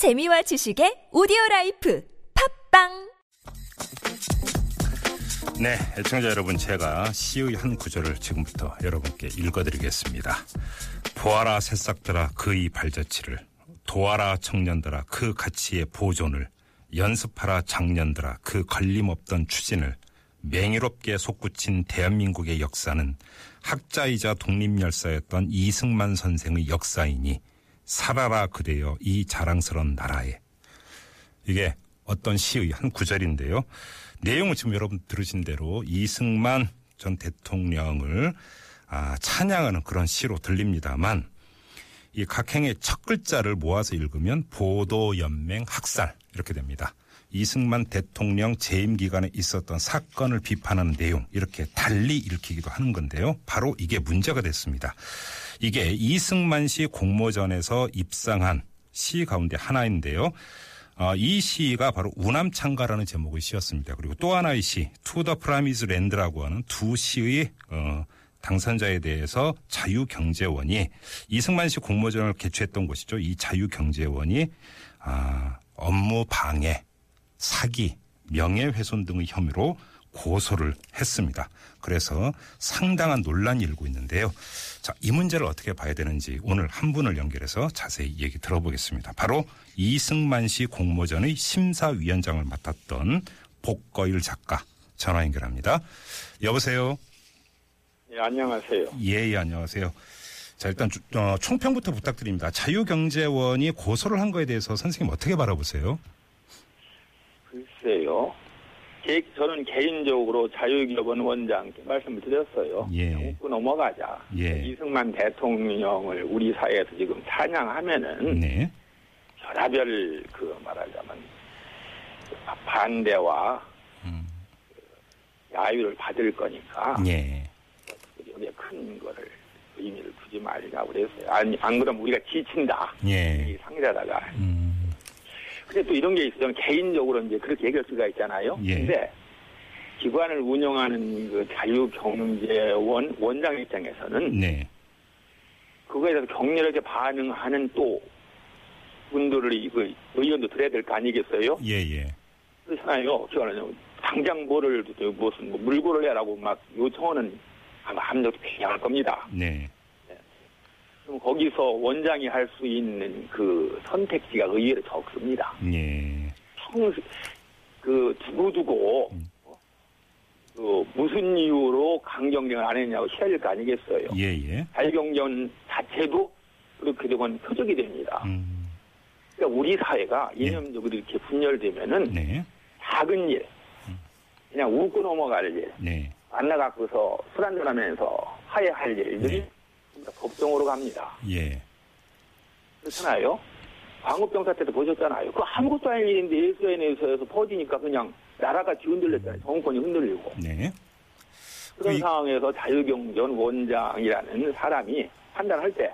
재미와 지식의 오디오 라이프 팟빵! 네, 애청자 여러분, 제가 시의 한 구절을 지금부터 여러분께 읽어드리겠습니다. 보아라 새싹들아 그의 발자취를, 도와라 청년들아 그 가치의 보존을, 연습하라 장년들아 그 걸림없던 추진을, 맹위롭게 솟구친 대한민국의 역사는 학자이자 독립열사였던 이승만 선생의 역사이니 살아라 그대여 이 자랑스러운 나라에. 이게 어떤 시의 한 구절인데요. 내용은 지금 여러분 들으신 대로 이승만 전 대통령을 아, 찬양하는 그런 시로 들립니다만 이 각행의 첫 글자를 모아서 읽으면 보도연맹 학살 이렇게 됩니다. 이승만 대통령 재임 기간에 있었던 사건을 비판하는 내용 이렇게 달리 읽히기도 하는 건데요. 바로 이게 문제가 됐습니다. 이게 이승만 시 공모전에서 입상한 시 가운데 하나인데요. 어, 이 시가 바로 우남찬가라는 제목의 시였습니다. 그리고 또 하나의 시, To the Promised Land라고 하는 두 시의 어, 당선자에 대해서 자유경제원이 이승만 시 공모전을 개최했던 곳이죠. 이 자유경제원이 아, 업무 방해, 사기, 명예훼손 등의 혐의로 고소를 했습니다. 그래서 상당한 논란이 일고 있는데요. 자, 이 문제를 어떻게 봐야 되는지 오늘 한 분을 연결해서 자세히 얘기 들어보겠습니다. 바로 이승만 씨 공모전의 심사위원장을 맡았던 복거일 작가 전화 연결합니다. 여보세요? 예, 안녕하세요. 예, 예, 안녕하세요. 자, 일단 주- 어, 총평부터 부탁드립니다. 자유경제원이 고소를 한 거에 대해서 선생님 어떻게 바라보세요? 글쎄요. 제, 저는 개인적으로 자유기업원 원장께 말씀을 드렸어요. 예. 웃고 넘어가자. 예. 이승만 대통령을 우리 사회에서 지금 찬양하면은 네. 별하별 그 말하자면 반대와 음. 야유를 받을 거니까 예. 여기에 큰 거를 의미를 두지 말자 그랬어요. 안, 안 그러면 우리가 지친다. 예. 이 상대다가 음. 근데 또 이런 게 있어요. 개인적으로 이제 그렇게 얘기할 수가 있잖아요. 예. 근데 기관을 운영하는 그 자유경제원 원장 입장에서는 네. 그거에 대해서 격렬하게 반응하는 또 분들을 그 의견도 들어야 될 거 아니겠어요? 예, 예. 그렇잖아요. 저는 당장 뭐를 무슨 뭐 물고를 해라고 막 요청하는 아마 함정도 굉장할 겁니다. 네. 그럼 거기서 원장이 할 수 있는 그 선택지가 의외로 적습니다. 예. 평, 그, 두고두고, 그, 무슨 이유로 강경쟁을 안 했냐고 시달릴 거 아니겠어요. 예, 예. 자유경쟁 자체도 그렇게 되면 표적이 됩니다. 음. 그러니까 우리 사회가 이념적으로 이렇게 분열되면은 네. 작은 일, 그냥 웃고 넘어갈 일, 네. 만나갖고서 술 한잔하면서 화해할 일들이 네. 진짜 법정으로 갑니다. 예. 그렇잖아요. 광우병사 때도 보셨잖아요. 그 아무것도 아닌 일인데 SNS에서 퍼지니까 그냥 나라가 뒤흔들렸잖아요. 정권이 흔들리고. 네. 그런 그 이- 상황에서 자유경전 원장이라는 사람이 판단할 때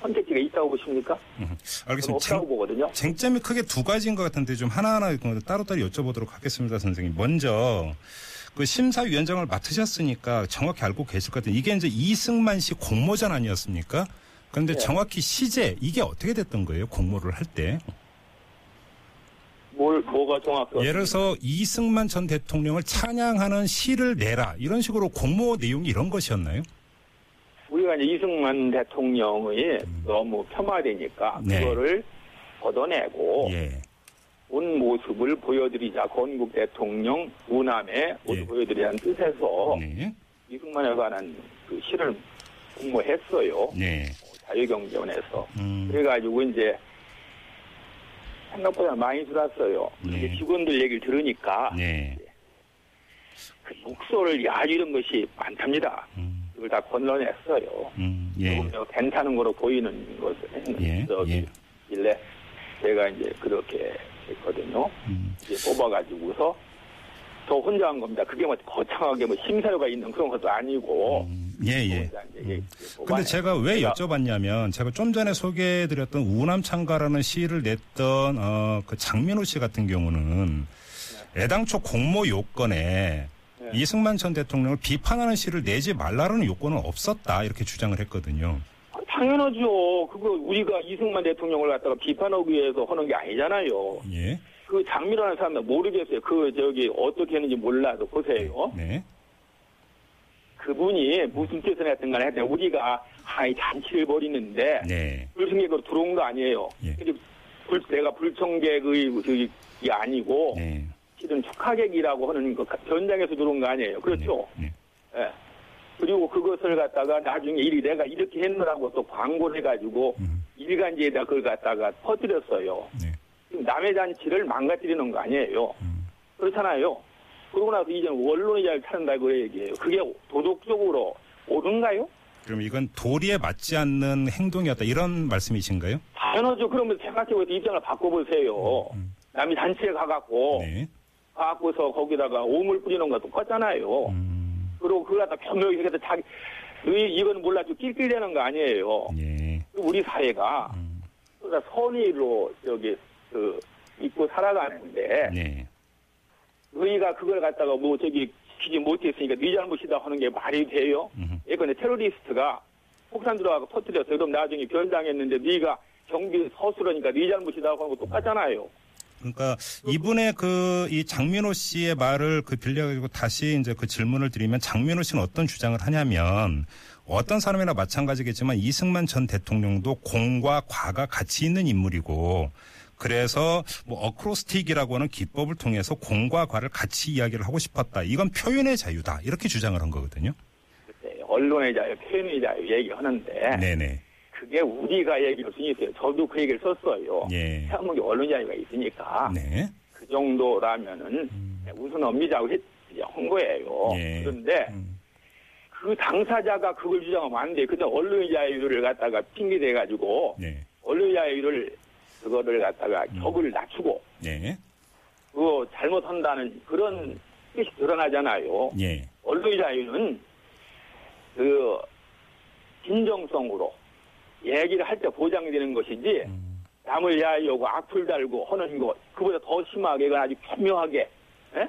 선택지가 있다고 보십니까? 음. 알겠습니다. 없다고 쟁, 보거든요. 쟁점이 크게 두 가지인 것 같은데 좀 하나하나 따로따로 여쭤보도록 하겠습니다, 선생님. 먼저 그 심사위원장을 맡으셨으니까 정확히 알고 계실 것 같아요. 이게 이제 이승만 씨 공모전 아니었습니까? 그런데 네. 정확히 시제 이게 어떻게 됐던 거예요? 공모를 할 때. 뭘, 뭐가 정확히. 예를 들어서 이승만 전 대통령을 찬양하는 시를 내라 이런 식으로 공모 내용이 이런 것이었나요? 우리가 이제 이승만 대통령의 너무 폄하되니까 음. 네. 그거를 걷어내고 예. 온 모습을 보여드리자 건국 대통령 우남의 모습 예. 보여드리자는 뜻에서 네. 이승만에 관한 그 시를 공모했어요. 네. 자유경제원에서. 음. 그래가지고 이제 생각보다 많이 들었어요. 네. 직원들 얘기를 들으니까 네. 그 야유 이런 것이 많답니다. 음. 그걸 다 건너냈어요. 음. 예. 조금 괜찮은 거로 보이는 것을 예. 저기 예. 일래 제가 이제 그렇게 했거든요. 음. 이제 뽑아가지고서 저 혼자 한 겁니다. 그게 뭐 거창하게 뭐 심사료가 있는 그런 것도 아니고. 음. 예, 예. 이게 근데 제가 왜 여쭤봤냐면 제가 좀 전에 소개해드렸던 우남 창가라는 시를 냈던 어, 그 장민호 씨 같은 경우는 애당초 공모 요건에 네. 이승만 전 대통령을 비판하는 시를 내지 말라는 요건은 없었다 이렇게 주장을 했거든요. 당연하죠. 그거 우리가 이승만 대통령을 갖다가 비판하기 위해서 하는 게 아니잖아요. 예. 그 장미라는 사람은 모르겠어요. 그 저기 어떻게 했는지 몰라도 보세요. 네. 그분이 무슨 뜻을 했든 간에 하여튼 우리가 하이 잔치를 벌이는데 네. 불청객으로 들어온 거 아니에요. 예. 불, 내가 불청객의 그게 아니고 네. 실은 축하객이라고 하는 그 현장에서 들어온 거 아니에요. 그렇죠? 네. 예. 그리고 그것을 갖다가 나중에 일이 내가 이렇게 했느라고 또 광고를 해가지고 음. 일간지에다 그걸 갖다가 퍼뜨렸어요. 네. 남의 잔치를 망가뜨리는 거 아니에요. 음. 그렇잖아요. 그러고 나서 이제는 원론이 잘 찾는다고 그래 얘기해요. 그게 도덕적으로 옳은가요? 그럼 이건 도리에 맞지 않는 행동이었다 이런 말씀이신가요? 당연하죠. 그러면 생각해보세요. 입장을 바꿔보세요. 음. 남이 잔치에 가갖고 네. 가갖고서 거기다가 오물 뿌리는 거 똑같잖아요. 음. 그리고 그걸 갖다 변명이 해서 자기 의 이건 몰라도 낄낄대는 거 아니에요. 예. 우리 사회가 음. 선의로 저기 그 입고 살아가는데 네. 의가 그걸 갖다가 뭐 저기 지키지 못했으니까 네 잘못이다 하는 게 말이 돼요? 음. 예컨대 테러리스트가 폭탄 들어가고 터뜨렸어. 그럼 나중에 변장했는데 네가 경비 서술하니까 네 잘못이다 하는 거 똑같잖아요. 그러니까 이분의 그 이 장민호 씨의 말을 그 빌려가지고 다시 이제 그 질문을 드리면 장민호 씨는 어떤 주장을 하냐면 어떤 사람이나 마찬가지겠지만 이승만 전 대통령도 공과 과가 같이 있는 인물이고 그래서 뭐 어크로스틱이라고 하는 기법을 통해서 공과 과를 같이 이야기를 하고 싶었다. 이건 표현의 자유다. 이렇게 주장을 한 거거든요. 글쎄요. 언론의 자유, 표현의 자유 얘기하는데 네네. 그게 우리가 얘기할 수 있어요. 저도 그 얘기를 썼어요. 예. 한국에 언론 자유가 있으니까 네. 그 정도라면은 우선 엄미자고 했, 한 거예요. 예. 그런데 음. 그 당사자가 그걸 주장하면 안 돼. 근데 언론의 자유를 갖다가 핑계 대 가지고 네. 언론의 자유를 그거를 갖다가 음. 격을 낮추고 네. 그거 잘못한다는 그런 뜻이 드러나잖아요. 예. 언론의 자유는 그 진정성으로 얘기를 할 때 보장되는 것이지 음. 남을 야유하고 악플 달고 하는 것 그보다 더 심하게 그건 아주 교묘하게 에?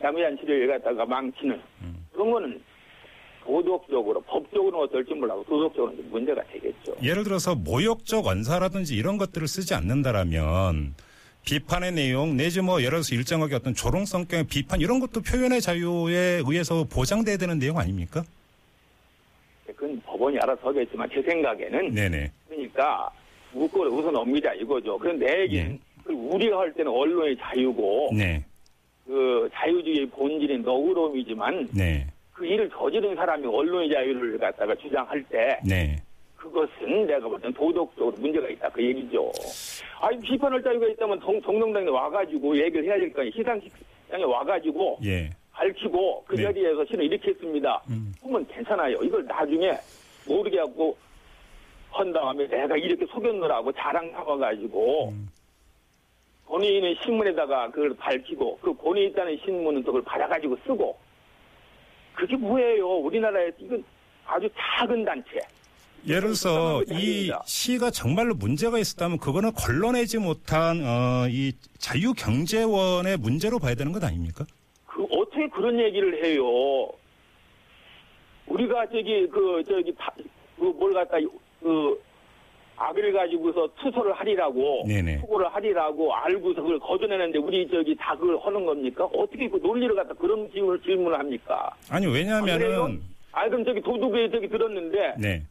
남의 잔치를 갖다가 망치는 음. 그런 거는 도덕적으로 법적으로는 어떨지 몰라도 도덕적으로는 문제가 되겠죠. 예를 들어서 모욕적 언사라든지 이런 것들을 쓰지 않는다라면 비판의 내용 내지 뭐 예를 들어서 일정하게 어떤 조롱 성격의 비판 이런 것도 표현의 자유에 의해서 보장돼야 되는 내용 아닙니까? 법원이 알아서 하겠지만 제 생각에는 네네. 그러니까 묻고 우선 옵니다 이거죠. 그런데 내 얘기는 네. 그 우리가 할 때는 언론의 자유고 네. 그 자유주의의 본질인 너그러움이지만 네. 그 일을 저지른 사람이 언론의 자유를 갖다가 주장할 때 네. 그것은 내가 볼 때는 도덕적으로 문제가 있다 그 얘기죠. 아니 비판할 자유가 있다면 정, 정동당에 와가지고 얘기를 해야 될 거 아니에요. 시상식장에 와가지고 예. 밝히고 그 네. 자리에서 실은 이렇게 했습니다. 음. 그러면 괜찮아요. 이걸 나중에 모르게 하고 한 다음에 내가 이렇게 속였느라고 자랑 삼아가지고 음. 본인의 신문에다가 그걸 밝히고 그 본인이 있다는 신문은 또 그걸 받아가지고 쓰고 그게 뭐예요? 우리나라에서 이건 아주 작은 단체. 예를 들어서 이. 시가 정말로 문제가 있었다면 그거는 걸러내지 못한 어, 이 자유경제원의 문제로 봐야 되는 것 아닙니까? 그 어떻게 그런 얘기를 해요? 우리가 저기 그 저기 그뭘 갖다 그 악을 가지고서 투소를 하리라고 네네. 투고를 하리라고 알고서 그걸 거둬내는데 우리 저기 다 그걸 하는 겁니까? 어떻게 그 논리를 갖다 그런 질문을, 질문을 합니까? 아니? 왜냐하면은 아 그럼 저기 도둑이 저기 들었는데 네.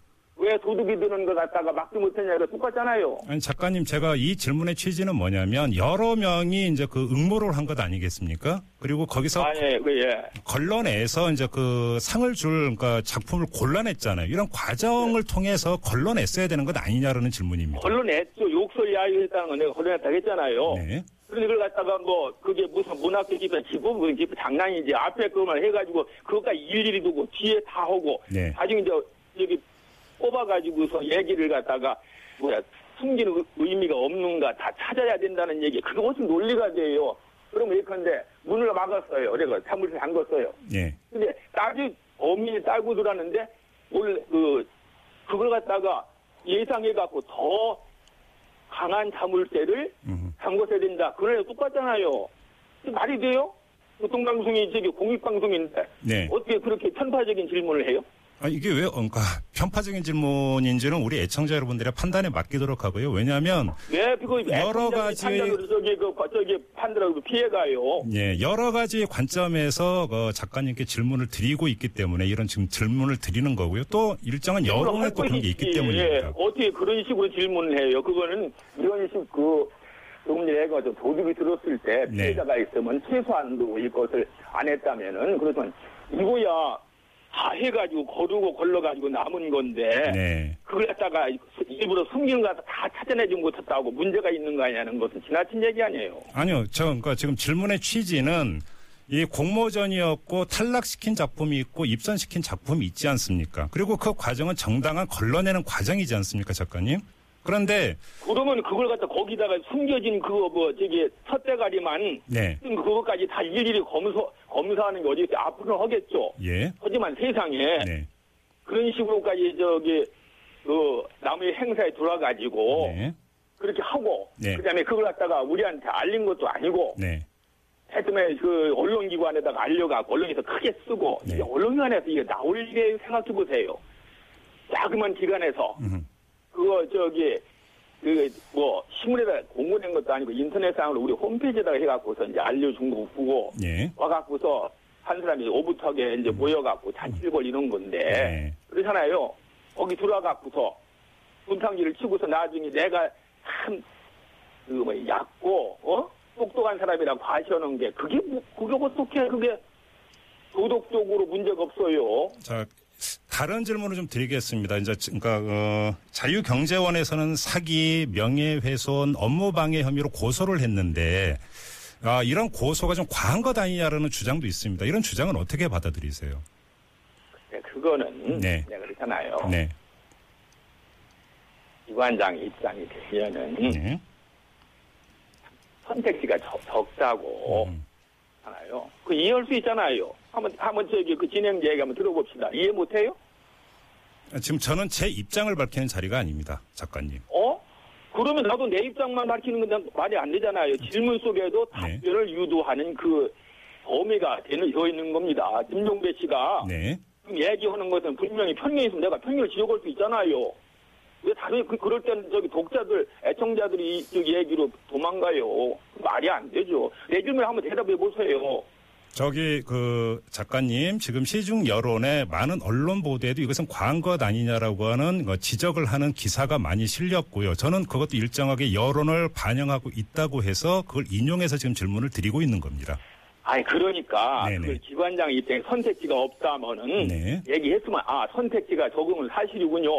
왜 도둑이 드는 거 갖다가 막지 못했냐 이거 똑같잖아요. 아니 작가님 제가 이 질문의 취지는 뭐냐면 여러 명이 이제 그 응모를 한 것 아니겠습니까? 그리고 거기서 아 예, 그 예. 걸러내서 이제 그 상을 줄 그러니까 작품을 골라냈잖아요. 이런 과정을 통해서 걸러냈어야 되는 것 아니냐라는 질문입니다. 걸러냈죠. 욕설 야유 했다는 건 내가 걸러냈다고 했잖아요. 네. 그런데 그걸 갖다가 뭐 그게 무슨 문학적 기법 기법 무슨 기법 장난이지 앞에 그만 해가지고 그것까지 일일이 두고 뒤에 다 하고 네. 나중에 이제 여기 뽑아가지고서 얘기를 갖다가 뭐야 숨기는 의- 의미가 없는가 다 찾아야 된다는 얘기 그게 어떻게 논리가 돼요 그러면 예컨대 문을 막았어요 내가 사무실 잠궜어요 예. 근데 딸이 어민이 딸고 들어왔는데 원래 그 그걸 갖다가 예상해 갖고 더 강한 자물쇠를 음. 잠궈야 된다. 그거랑 똑같잖아요. 말이 돼요? 보통 방송이 저기 공익 방송인데 네. 어떻게 그렇게 편파적인 질문을 해요? 아, 이게 왜, 어, 그러니까 편파적인 질문인지는 우리 애청자 여러분들의 판단에 맡기도록 하고요. 왜냐하면 왜 그거 여러 가지- 저기 그 저기 판단하고 피해가요. 예, 여러 가지 관점에서 어, 작가님께 질문을 드리고 있기 때문에 이런 지금 질문을 드리는 거고요. 또 일정한 여론에 또 그런 게 있기 예, 때문입니다. 어떻게 그런 식으로 질문을 해요? 그거는 이런 식그 조금 전에 좀 도둑이 들었을 때 네. 피해자가 있으면 최소한도 이것을 안 했다면은 그렇지만 이거야 다 해가지고 거두고 걸러가지고 남은 건데 네. 그걸 갖다가 일부러 숨기는 거다 찾아내지 못했다고 문제가 있는 거 아니냐는 것은 지나친 얘기 아니에요. 아니요, 저, 그러니까 지금 질문의 취지는 이 공모전이었고 탈락시킨 작품이 있고 입선시킨 작품이 있지 않습니까? 그리고 그 과정은 정당한 걸러내는 과정이지 않습니까, 작가님? 그런데, 그러면 그걸 갖다 거기다가 숨겨진 그거 뭐 저기 첫대가리만 네, 그것까지 다 일일이 검수 검사하는 게 어디? 앞으로 하겠죠. 예, 하지만 세상에 네, 그런 식으로까지 저기 그 남의 행사에 들어가지고 네, 그렇게 하고 네. 그다음에 그걸 갖다가 우리한테 알린 것도 아니고 네, 하여튼에 그 언론기관에다가 알려가고 언론에서 크게 쓰고 네. 이게 언론기관에서 이게 나올 일에 생각해 보세요. 자그만 기관에서 음, 그거 저기 그 뭐 신문에다 공고된 것도 아니고 인터넷상으로 우리 홈페이지에다가 해갖고서 이제 알려준 거고 예, 와갖고서 한 사람이 오붓하게 이제 모여갖고 잔치를 벌이는 건데 네. 그렇잖아요. 거기 들어와갖고서 분탕질을 치고서 나중에 내가 참 그 뭐 얕고 어 똑똑한 사람이라고 과시하는 게 그게 뭐- 그게 어떻게 그게 도덕적으로 문제가 없어요. 자, 다른 질문을 좀 드리겠습니다. 이제, 그러니까, 어, 자유경제원에서는 사기, 명예훼손, 업무방해 혐의로 고소를 했는데, 아, 이런 고소가 좀 과한 것 아니냐라는 주장도 있습니다. 이런 주장은 어떻게 받아들이세요? 네, 그거는 네. 내가 그렇잖아요. 네. 기관장 입장이 되면은 네. 선택지가 적, 적다고 음. 하나요. 그 이해할 수 있잖아요. 한번 한번 저기 그 진행자 얘기 한번 들어봅시다. 이해 못해요? 지금 저는 제 입장을 밝히는 자리가 아닙니다. 작가님. 어? 그러면 나도 내 입장만 밝히는 건 말이 안 되잖아요. 질문 속에도 네. 답변을 유도하는 그 범위가 되는 서 있는 겁니다. 김종배 씨가 네. 지금 얘기하는 것은 분명히 편견이 있으면 내가 편견을 지적할 수 있잖아요. 왜 다른 그, 그럴 때는 저기 독자들 애청자들이 이 저기 얘기로 도망가요. 말이 안 되죠. 내 질문에 한번 대답해 보세요. 저기 그 작가님 지금 시중 여론에 많은 언론 보도에도 이것은 과한 것 아니냐라고 하는 어, 지적을 하는 기사가 많이 실렸고요. 저는 그것도 일정하게 여론을 반영하고 있다고 해서 그걸 인용해서 지금 질문을 드리고 있는 겁니다. 아니 그러니까 네네. 그 기관장 입장에 선택지가 없다면은 네. 얘기했으면 아 선택지가 적응은 사실이군요.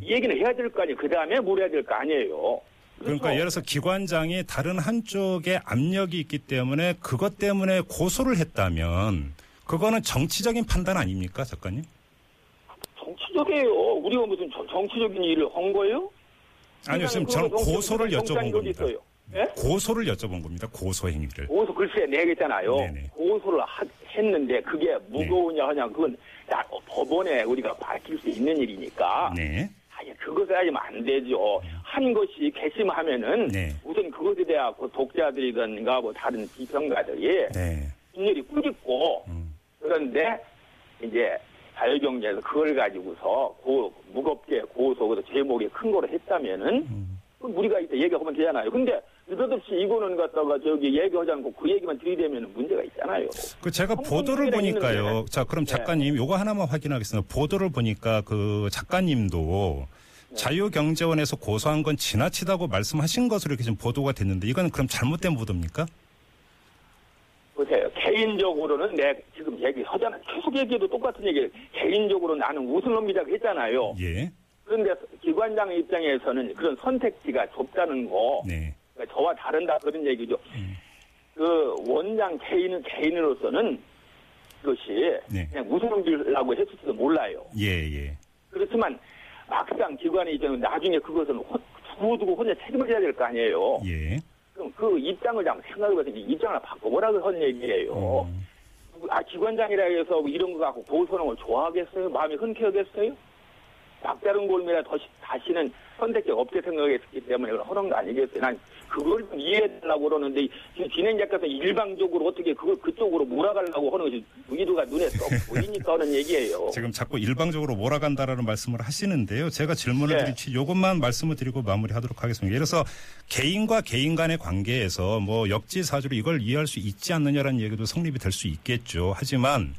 이 얘기는 해야 될 거 아니에요. 그 다음에 물어야 될 거 아니에요. 그러니까 예를 들어서 기관장이 다른 한쪽에 압력이 있기 때문에 그것 때문에 고소를 했다면 그거는 정치적인 판단 아닙니까, 작가님? 정치적이에요. 우리가 무슨 정- 정치적인 일을 한 거예요? 아니요, 지금 저는 고소를 여쭤본 겁니다. 있어요? 예? 고소를 여쭤본 겁니다. 고소 행위를. 고소 글쎄 내겠잖아요. 네네. 고소를 하- 했는데 그게 무거우냐 하냐 그건 법원에 우리가 밝힐 수 있는 일이니까 네. 아니 그것을 하면 안 되죠. 한 것이 괘씸하면은 네. 우선 그것에 대한 그 독자들이든가 뭐 다른 비평가들이 네. 인열이 꾸짖고 음. 그런데 이제 자유경제에서 그걸 가지고서 고, 무겁게 고소해서 제목이 큰 거로 했다면은 음. 그건 우리가 이때 얘기하면 되잖아요. 근데 느닷없이 이거는 갖다가 저기 얘기하지 않고 그 얘기만 들이대면 문제가 있잖아요. 그 제가 보도를 보니까요. 자, 그럼 네. 작가님 요거 하나만 확인하겠습니다. 보도를 보니까 그 작가님도 네. 자유경제원에서 고소한 건 지나치다고 말씀하신 것으로 이렇게 지금 보도가 됐는데 이건 그럼 잘못된 보도입니까? 보세요. 개인적으로는 내 지금 얘기하잖아. 계속 얘기해도 똑같은 얘기를 개인적으로 나는 우승 놈이라고 했잖아요. 예. 그런데 기관장 입장에서는 그런 선택지가 좁다는 거, 네. 그러니까 저와 다른다 그런 얘기죠. 그 원장 개인은 개인으로서는 그것이 네. 그냥 우승 놈이라고 했을지도 몰라요. 예, 예. 그렇지만 막상 기관의 입장은 나중에 그것은 혼- 두고두고 혼자 책임을 져야 될 거 아니에요. 예. 그럼 그 입장을 한번 생각해봐서 입장을 바꿔보라고 한 얘기예요. 음. 아, 기관장이라 해서 뭐 이런 거 갖고 고소하는 걸 좋아하겠어요? 마음이 흔쾌하겠어요? 막다른 골미라 다시, 다시는 선택적 없게 생각했기 때문에 하는 거 아니겠어요? 난 그걸 좀 이해해달라고 그러는데 지금 진행자께서 일방적으로 어떻게 그걸 그쪽으로 몰아가려고 하는 것이 의도가 눈에 쏙 보이니까 하는 얘기예요. 지금 자꾸 일방적으로 몰아간다라는 말씀을 하시는데요. 제가 질문을 네. 드리지 요것만 말씀을 드리고 마무리하도록 하겠습니다. 예를 들어서 개인과 개인 간의 관계에서 뭐 역지사주로 이걸 이해할 수 있지 않느냐라는 얘기도 성립이 될 수 있겠죠. 하지만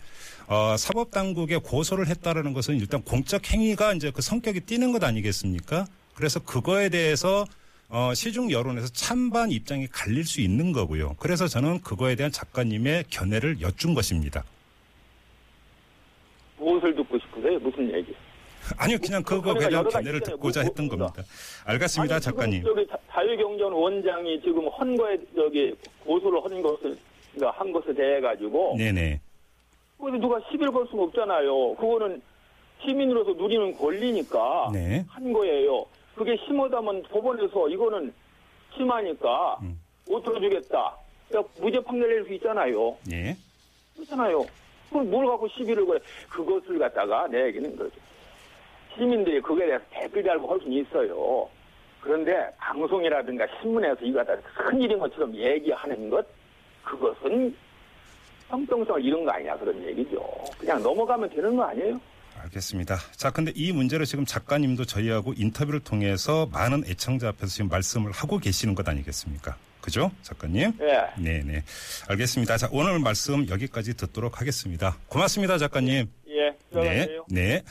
어, 사법당국에 고소를 했다라는 것은 일단 공적 행위가 이제 그 성격이 띄는 것 아니겠습니까? 그래서 그거에 대해서 어, 시중 여론에서 찬반 입장이 갈릴 수 있는 거고요. 그래서 저는 그거에 대한 작가님의 견해를 여쭌 것입니다. 무엇을 듣고 싶으세요? 무슨 얘기? 아니요, 그냥 그거에 대한 가지 견해를. 듣고자 뭐, 했던 뭐가. 겁니다. 알겠습니다, 아니, 작가님. 저기 자- 자유경제원 원장이 지금 헌 거에 저기 고소를 한 것을 그러니까 한 것에 대해 가지고 네네. 그래서 누가 시비를 걸 수가 없잖아요. 그거는 시민으로서 누리는 권리니까 네. 한 거예요. 그게 심하다면 법원에서 이거는 심하니까 음. 못 들어주겠다. 그러니까 무죄 판결 낼수 있잖아요. 예. 그렇잖아요. 그럼 뭘 갖고 시비를 걸어. 그것을 갖다가 내 얘기는 거죠. 시민들이 그거에 대해서 댓글 달고 할 수는 있어요. 그런데 방송이라든가 신문에서 이거 갖다 큰 일인 것처럼 얘기하는 것, 그것은 형평성을 잃은 거 아니냐 그런 얘기죠. 그냥 넘어가면 되는 거 아니에요? 알겠습니다. 자, 근데 이 문제를 지금 작가님도 저희하고 인터뷰를 통해서 많은 애청자 앞에서 지금 말씀을 하고 계시는 것 아니겠습니까? 그죠? 작가님? 예. 네네. 알겠습니다. 자, 오늘 말씀 여기까지 듣도록 하겠습니다. 고맙습니다, 작가님. 예. 네. 들어가세요. 네.